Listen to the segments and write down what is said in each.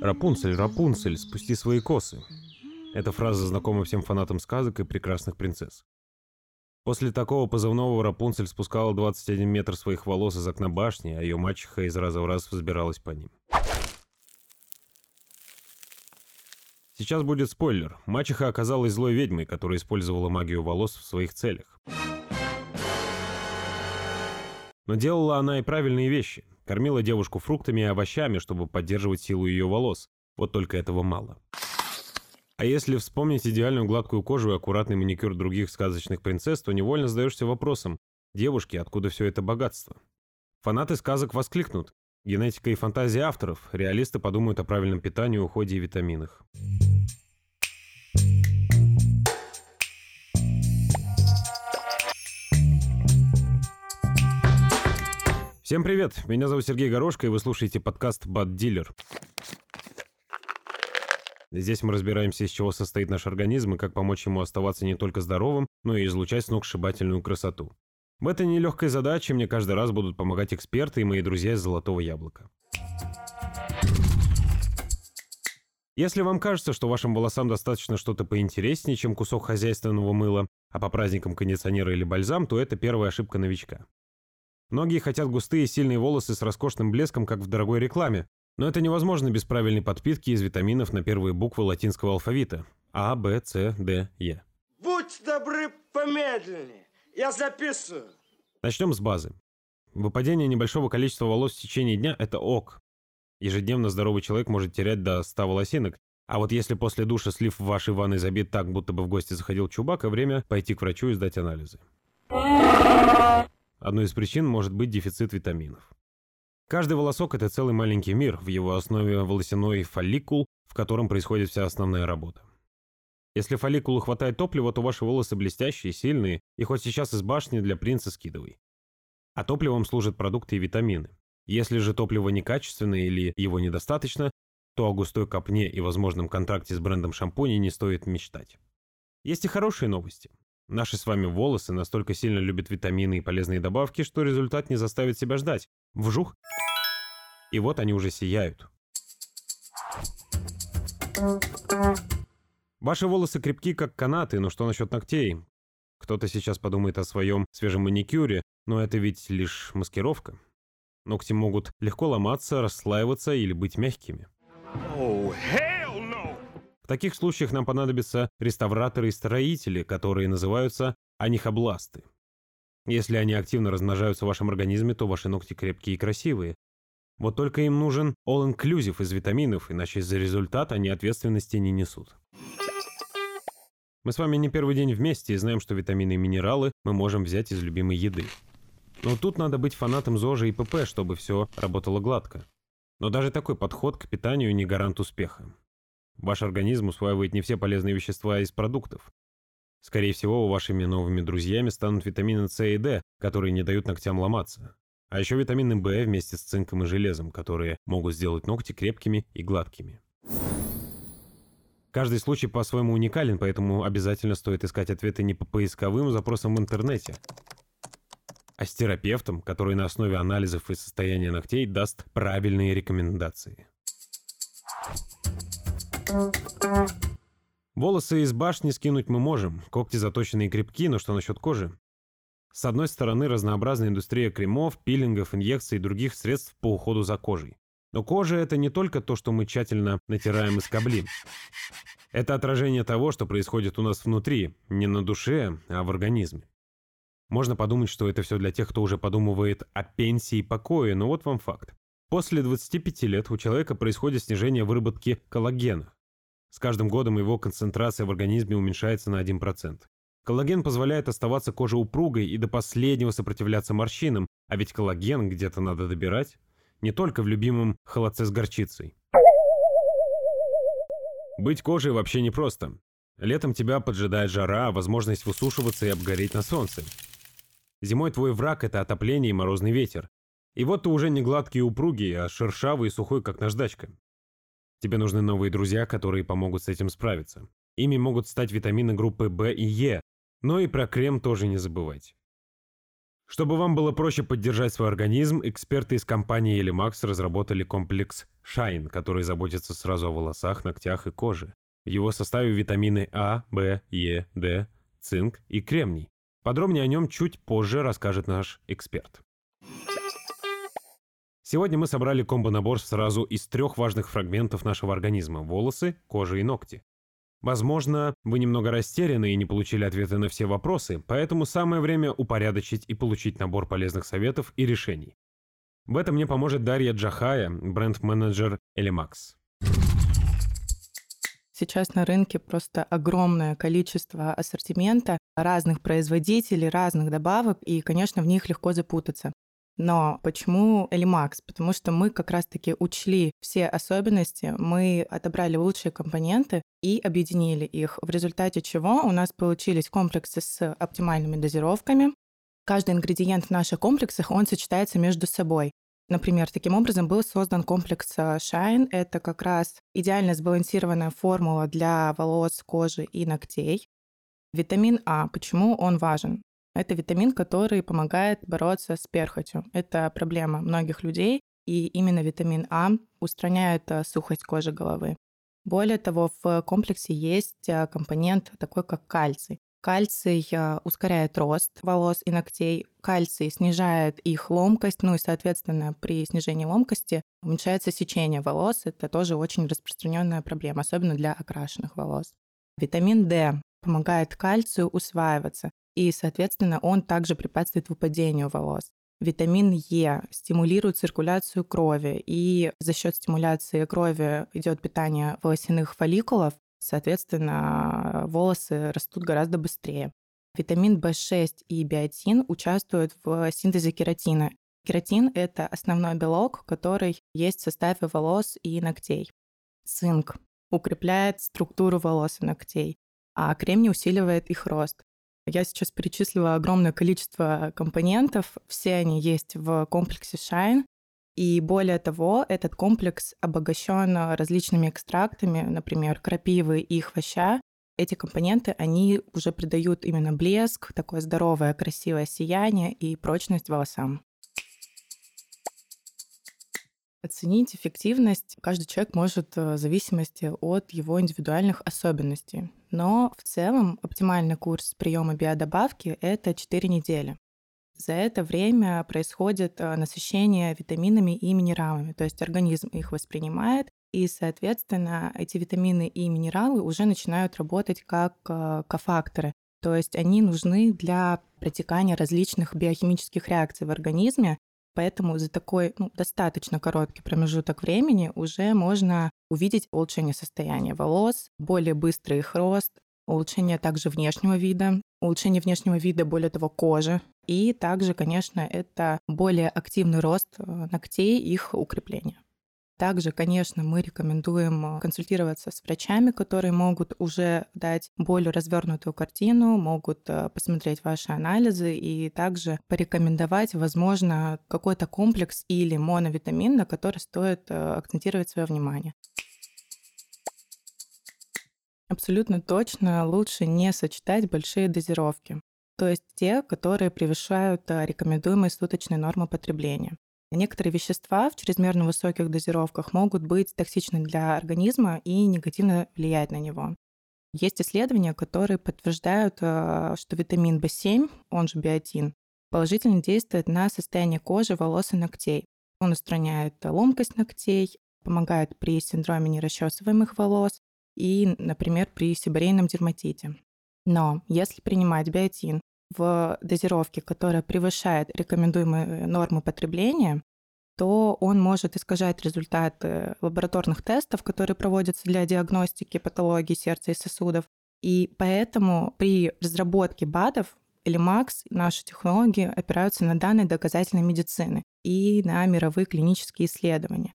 Рапунцель, Рапунцель, спусти свои косы. Эта фраза знакома всем фанатам сказок и прекрасных принцесс. После такого позывного Рапунцель спускала 21 метр своих волос из окна башни, а ее мачеха из раза в раз взбиралась по ним. Сейчас будет спойлер. Мачеха оказалась злой ведьмой, которая использовала магию волос в своих целях. Но делала она и правильные вещи. Кормила девушку фруктами и овощами, чтобы поддерживать силу ее волос. Вот только этого мало. А если вспомнить идеальную гладкую кожу и аккуратный маникюр других сказочных принцесс, то невольно задаешься вопросом, девушки, откуда все это богатство? Фанаты сказок воскликнут. Генетика и фантазия авторов. Реалисты подумают о правильном питании, уходе и витаминах. Всем привет! Меня зовут Сергей Горошко, и вы слушаете подкаст «Бад Дилер». Здесь мы разбираемся, из чего состоит наш организм и как помочь ему оставаться не только здоровым, но и излучать сногсшибательную красоту. В этой нелегкой задаче мне каждый раз будут помогать эксперты и мои друзья из «Золотого яблока». Если вам кажется, что вашим волосам достаточно что-то поинтереснее, чем кусок хозяйственного мыла, а по праздникам кондиционер или бальзам, то это первая ошибка новичка. Многие хотят густые сильные волосы с роскошным блеском, как в дорогой рекламе, но это невозможно без правильной подпитки из витаминов на первые буквы латинского алфавита А, Б, С, Д, Е. Будь добры помедленнее. Я записываю. Начнем с базы. Выпадение небольшого количества волос в течение дня – это ок. Ежедневно здоровый человек может терять до 100 волосинок, а вот если после душа слив в вашей ванной забит так, будто бы в гости заходил чубака, время пойти к врачу и сдать анализы. Одной из причин может быть дефицит витаминов. Каждый волосок – это целый маленький мир, в его основе волосяной фолликул, в котором происходит вся основная работа. Если фолликулу хватает топлива, то ваши волосы блестящие, сильные, и хоть сейчас из башни для принца скидывай. А топливом служат продукты и витамины. Если же топливо некачественное или его недостаточно, то о густой копне и возможном контракте с брендом шампуней не стоит мечтать. Есть и хорошие новости. Наши с вами волосы настолько сильно любят витамины и полезные добавки, что результат не заставит себя ждать. Вжух. И вот они уже сияют. Ваши волосы крепки, как канаты, но что насчет ногтей? Кто-то сейчас подумает о своем свежем маникюре, но это ведь лишь маскировка. Ногти могут легко ломаться, расслаиваться или быть мягкими. Oh, no! В таких случаях нам понадобятся реставраторы и строители, которые называются анихобласты. Если они активно размножаются в вашем организме, то ваши ногти крепкие и красивые. Вот только им нужен all-inclusive из витаминов, иначе за результат они ответственности не несут. Мы с вами не первый день вместе и знаем, что витамины и минералы мы можем взять из любимой еды. Но тут надо быть фанатом ЗОЖа и ПП, чтобы все работало гладко. Но даже такой подход к питанию не гарант успеха. Ваш организм усваивает не все полезные вещества из продуктов. Скорее всего, вашими новыми друзьями станут витамины С и D, которые не дают ногтям ломаться. А еще витамины В вместе с цинком и железом, которые могут сделать ногти крепкими и гладкими. Каждый случай по-своему уникален, поэтому обязательно стоит искать ответы не по поисковым запросам в интернете, а с терапевтом, который на основе анализов и состояния ногтей даст правильные рекомендации. Волосы из башни скинуть мы можем, когти заточенные и крепки, но что насчет кожи? С одной стороны, разнообразная индустрия кремов, пилингов, инъекций и других средств по уходу за кожей. Но кожа – это не только то, что мы тщательно натираем и скоблим. Это отражение того, что происходит у нас внутри, не на душе, а в организме. Можно подумать, что это все для тех, кто уже подумывает о пенсии и покое, но вот вам факт. После 25 лет у человека происходит снижение выработки коллагена. С каждым годом его концентрация в организме уменьшается на 1%. Коллаген позволяет оставаться коже упругой и до последнего сопротивляться морщинам, а ведь коллаген где-то надо добирать. Не только в любимом холодце с горчицей. Быть кожей вообще непросто. Летом тебя поджидает жара, возможность высушиваться и обгореть на солнце. Зимой твой враг – это отопление и морозный ветер. И вот ты уже не гладкий и упругий, а шершавый и сухой, как наждачка. Тебе нужны новые друзья, которые помогут с этим справиться. Ими могут стать витамины группы В и Е, но и про крем тоже не забывайте. Чтобы вам было проще поддержать свой организм, эксперты из компании Elimax разработали комплекс Shine, который заботится сразу о волосах, ногтях и коже. В его составе витамины А, В, Е, Д, цинк и кремний. Подробнее о нем чуть позже расскажет наш эксперт. Сегодня мы собрали комбо-набор сразу из трех важных фрагментов нашего организма – волосы, кожа и ногти. Возможно, вы немного растеряны и не получили ответы на все вопросы, поэтому самое время упорядочить и получить набор полезных советов и решений. В этом мне поможет Дарья Джахая, бренд-менеджер Elimax. Сейчас на рынке просто огромное количество ассортимента разных производителей, разных добавок, и, конечно, в них легко запутаться. Но почему Elimax? Потому что мы как раз-таки учли все особенности, мы отобрали лучшие компоненты и объединили их, в результате чего у нас получились комплексы с оптимальными дозировками. Каждый ингредиент в наших комплексах, он сочетается между собой. Например, таким образом был создан комплекс э, Shine. Это как раз идеально сбалансированная формула для волос, кожи и ногтей. Витамин А. Почему он важен? Это витамин, который помогает бороться с перхотью. Это проблема многих людей, и именно витамин А устраняет э, сухость кожи головы. Более того, в комплексе есть э, компонент такой, как кальций. Кальций э, ускоряет рост волос и ногтей, кальций снижает их ломкость, ну и, соответственно, при снижении ломкости уменьшается сечение волос. Это тоже очень распространенная проблема, особенно для окрашенных волос. Витамин D помогает кальцию усваиваться и, соответственно, он также препятствует выпадению волос. Витамин Е стимулирует циркуляцию крови, и за счет стимуляции крови идет питание волосяных фолликулов, соответственно, волосы растут гораздо быстрее. Витамин В6 и биотин участвуют в синтезе кератина. Кератин – это основной белок, который есть в составе волос и ногтей. Цинк укрепляет структуру волос и ногтей, а кремний усиливает их рост. Я сейчас перечислила огромное количество компонентов, все они есть в комплексе Shine. И более того, этот комплекс обогащен различными экстрактами, например, крапивы и хвоща. Эти компоненты, они уже придают именно блеск, такое здоровое, красивое сияние и прочность волосам. Оценить эффективность каждый человек может э, в зависимости от его индивидуальных особенностей. Но в целом оптимальный курс приема биодобавки – это 4 недели. За это время происходит э, насыщение витаминами и минералами, то есть организм их воспринимает, и, соответственно, эти витамины и минералы уже начинают работать как э, кофакторы, то есть они нужны для протекания различных биохимических реакций в организме, Поэтому за такой ну, достаточно короткий промежуток времени уже можно увидеть улучшение состояния волос, более быстрый их рост, улучшение также внешнего вида, улучшение внешнего вида, более того, кожи. И также, конечно, это более активный рост э, ногтей, их укрепление. Также, конечно, мы рекомендуем э, консультироваться с врачами, которые могут уже дать более развернутую картину, могут э, посмотреть ваши анализы и также порекомендовать, возможно, какой-то комплекс или моновитамин, на который стоит э, акцентировать свое внимание. Абсолютно точно лучше не сочетать большие дозировки, то есть те, которые превышают рекомендуемые суточные нормы потребления. Некоторые вещества в чрезмерно высоких дозировках могут быть токсичны для организма и негативно влиять на него. Есть исследования, которые подтверждают, э, что витамин В7, он же биотин, положительно действует на состояние кожи, волос и ногтей. Он устраняет ломкость ногтей, помогает при синдроме нерасчесываемых волос и, например, при сибарейном дерматите. Но если принимать биотин в дозировке, которая превышает рекомендуемые нормы потребления, то он может искажать результаты лабораторных тестов, которые проводятся для диагностики патологии сердца и сосудов. И поэтому при разработке БАДов или МАКС наши технологии опираются на данные доказательной медицины и на мировые клинические исследования.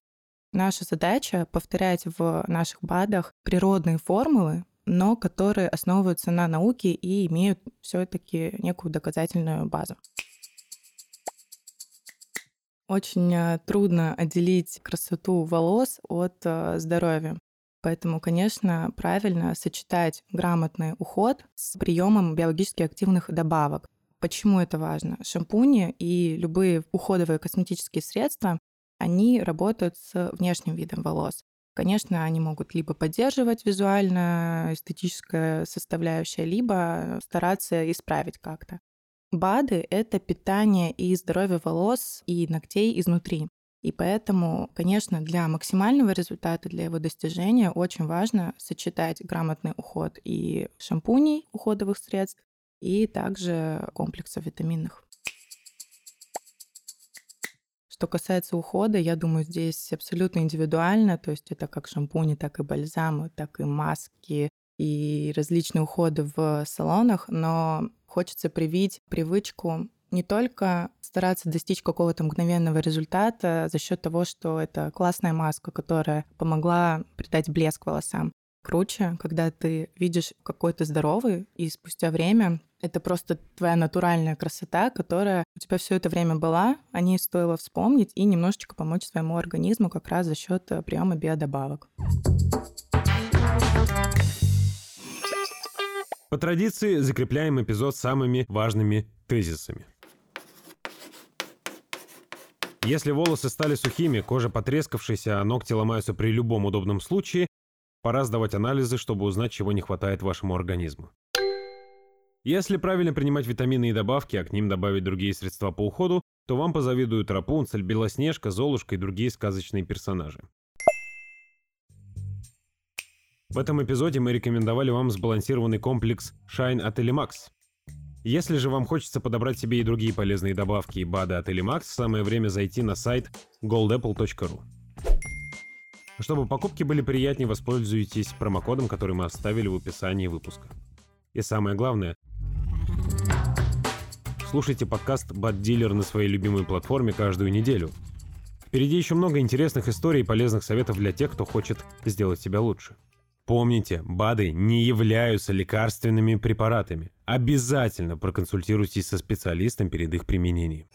Наша задача — повторять в наших БАДах природные формулы, но которые основываются на науке и имеют все-таки некую доказательную базу. Очень э, трудно отделить красоту волос от э, здоровья. Поэтому, конечно, правильно сочетать грамотный уход с приемом биологически активных добавок. Почему это важно? Шампуни и любые уходовые косметические средства, они работают с внешним видом волос. Конечно, они могут либо поддерживать визуально эстетическое составляющее, либо стараться исправить как-то. БАДы — это питание и здоровье волос и ногтей изнутри. И поэтому, конечно, для максимального результата, для его достижения очень важно сочетать грамотный уход и шампуней, уходовых средств, и также комплексов витаминных. Что касается ухода, я думаю, здесь абсолютно индивидуально, то есть это как шампуни, так и бальзамы, так и маски, и различные уходы в салонах, но хочется привить привычку не только стараться достичь какого-то мгновенного результата за счет того, что это классная маска, которая помогла придать блеск волосам. Круче, когда ты видишь какой-то здоровый, и спустя время это просто твоя натуральная красота, которая у тебя все это время была, о ней стоило вспомнить и немножечко помочь своему организму как раз за счет э, приема биодобавок. По традиции закрепляем эпизод самыми важными тезисами. Если волосы стали сухими, кожа потрескавшаяся, а ногти ломаются при любом удобном случае, пора сдавать анализы, чтобы узнать, чего не хватает вашему организму. Если правильно принимать витамины и добавки, а к ним добавить другие средства по уходу, то вам позавидуют Рапунцель, Белоснежка, Золушка и другие сказочные персонажи. В этом эпизоде мы рекомендовали вам сбалансированный комплекс Shine от Elimax. Если же вам хочется подобрать себе и другие полезные добавки и БАДы от Elimax, самое время зайти на сайт goldapple.ru. Чтобы покупки были приятнее, воспользуйтесь промокодом, который мы оставили в описании выпуска. И самое главное, слушайте подкаст «Бад Дилер» на своей любимой платформе каждую неделю. Впереди еще много интересных историй и полезных советов для тех, кто хочет сделать себя лучше. Помните, БАДы не являются лекарственными препаратами. Обязательно проконсультируйтесь со специалистом перед их применением.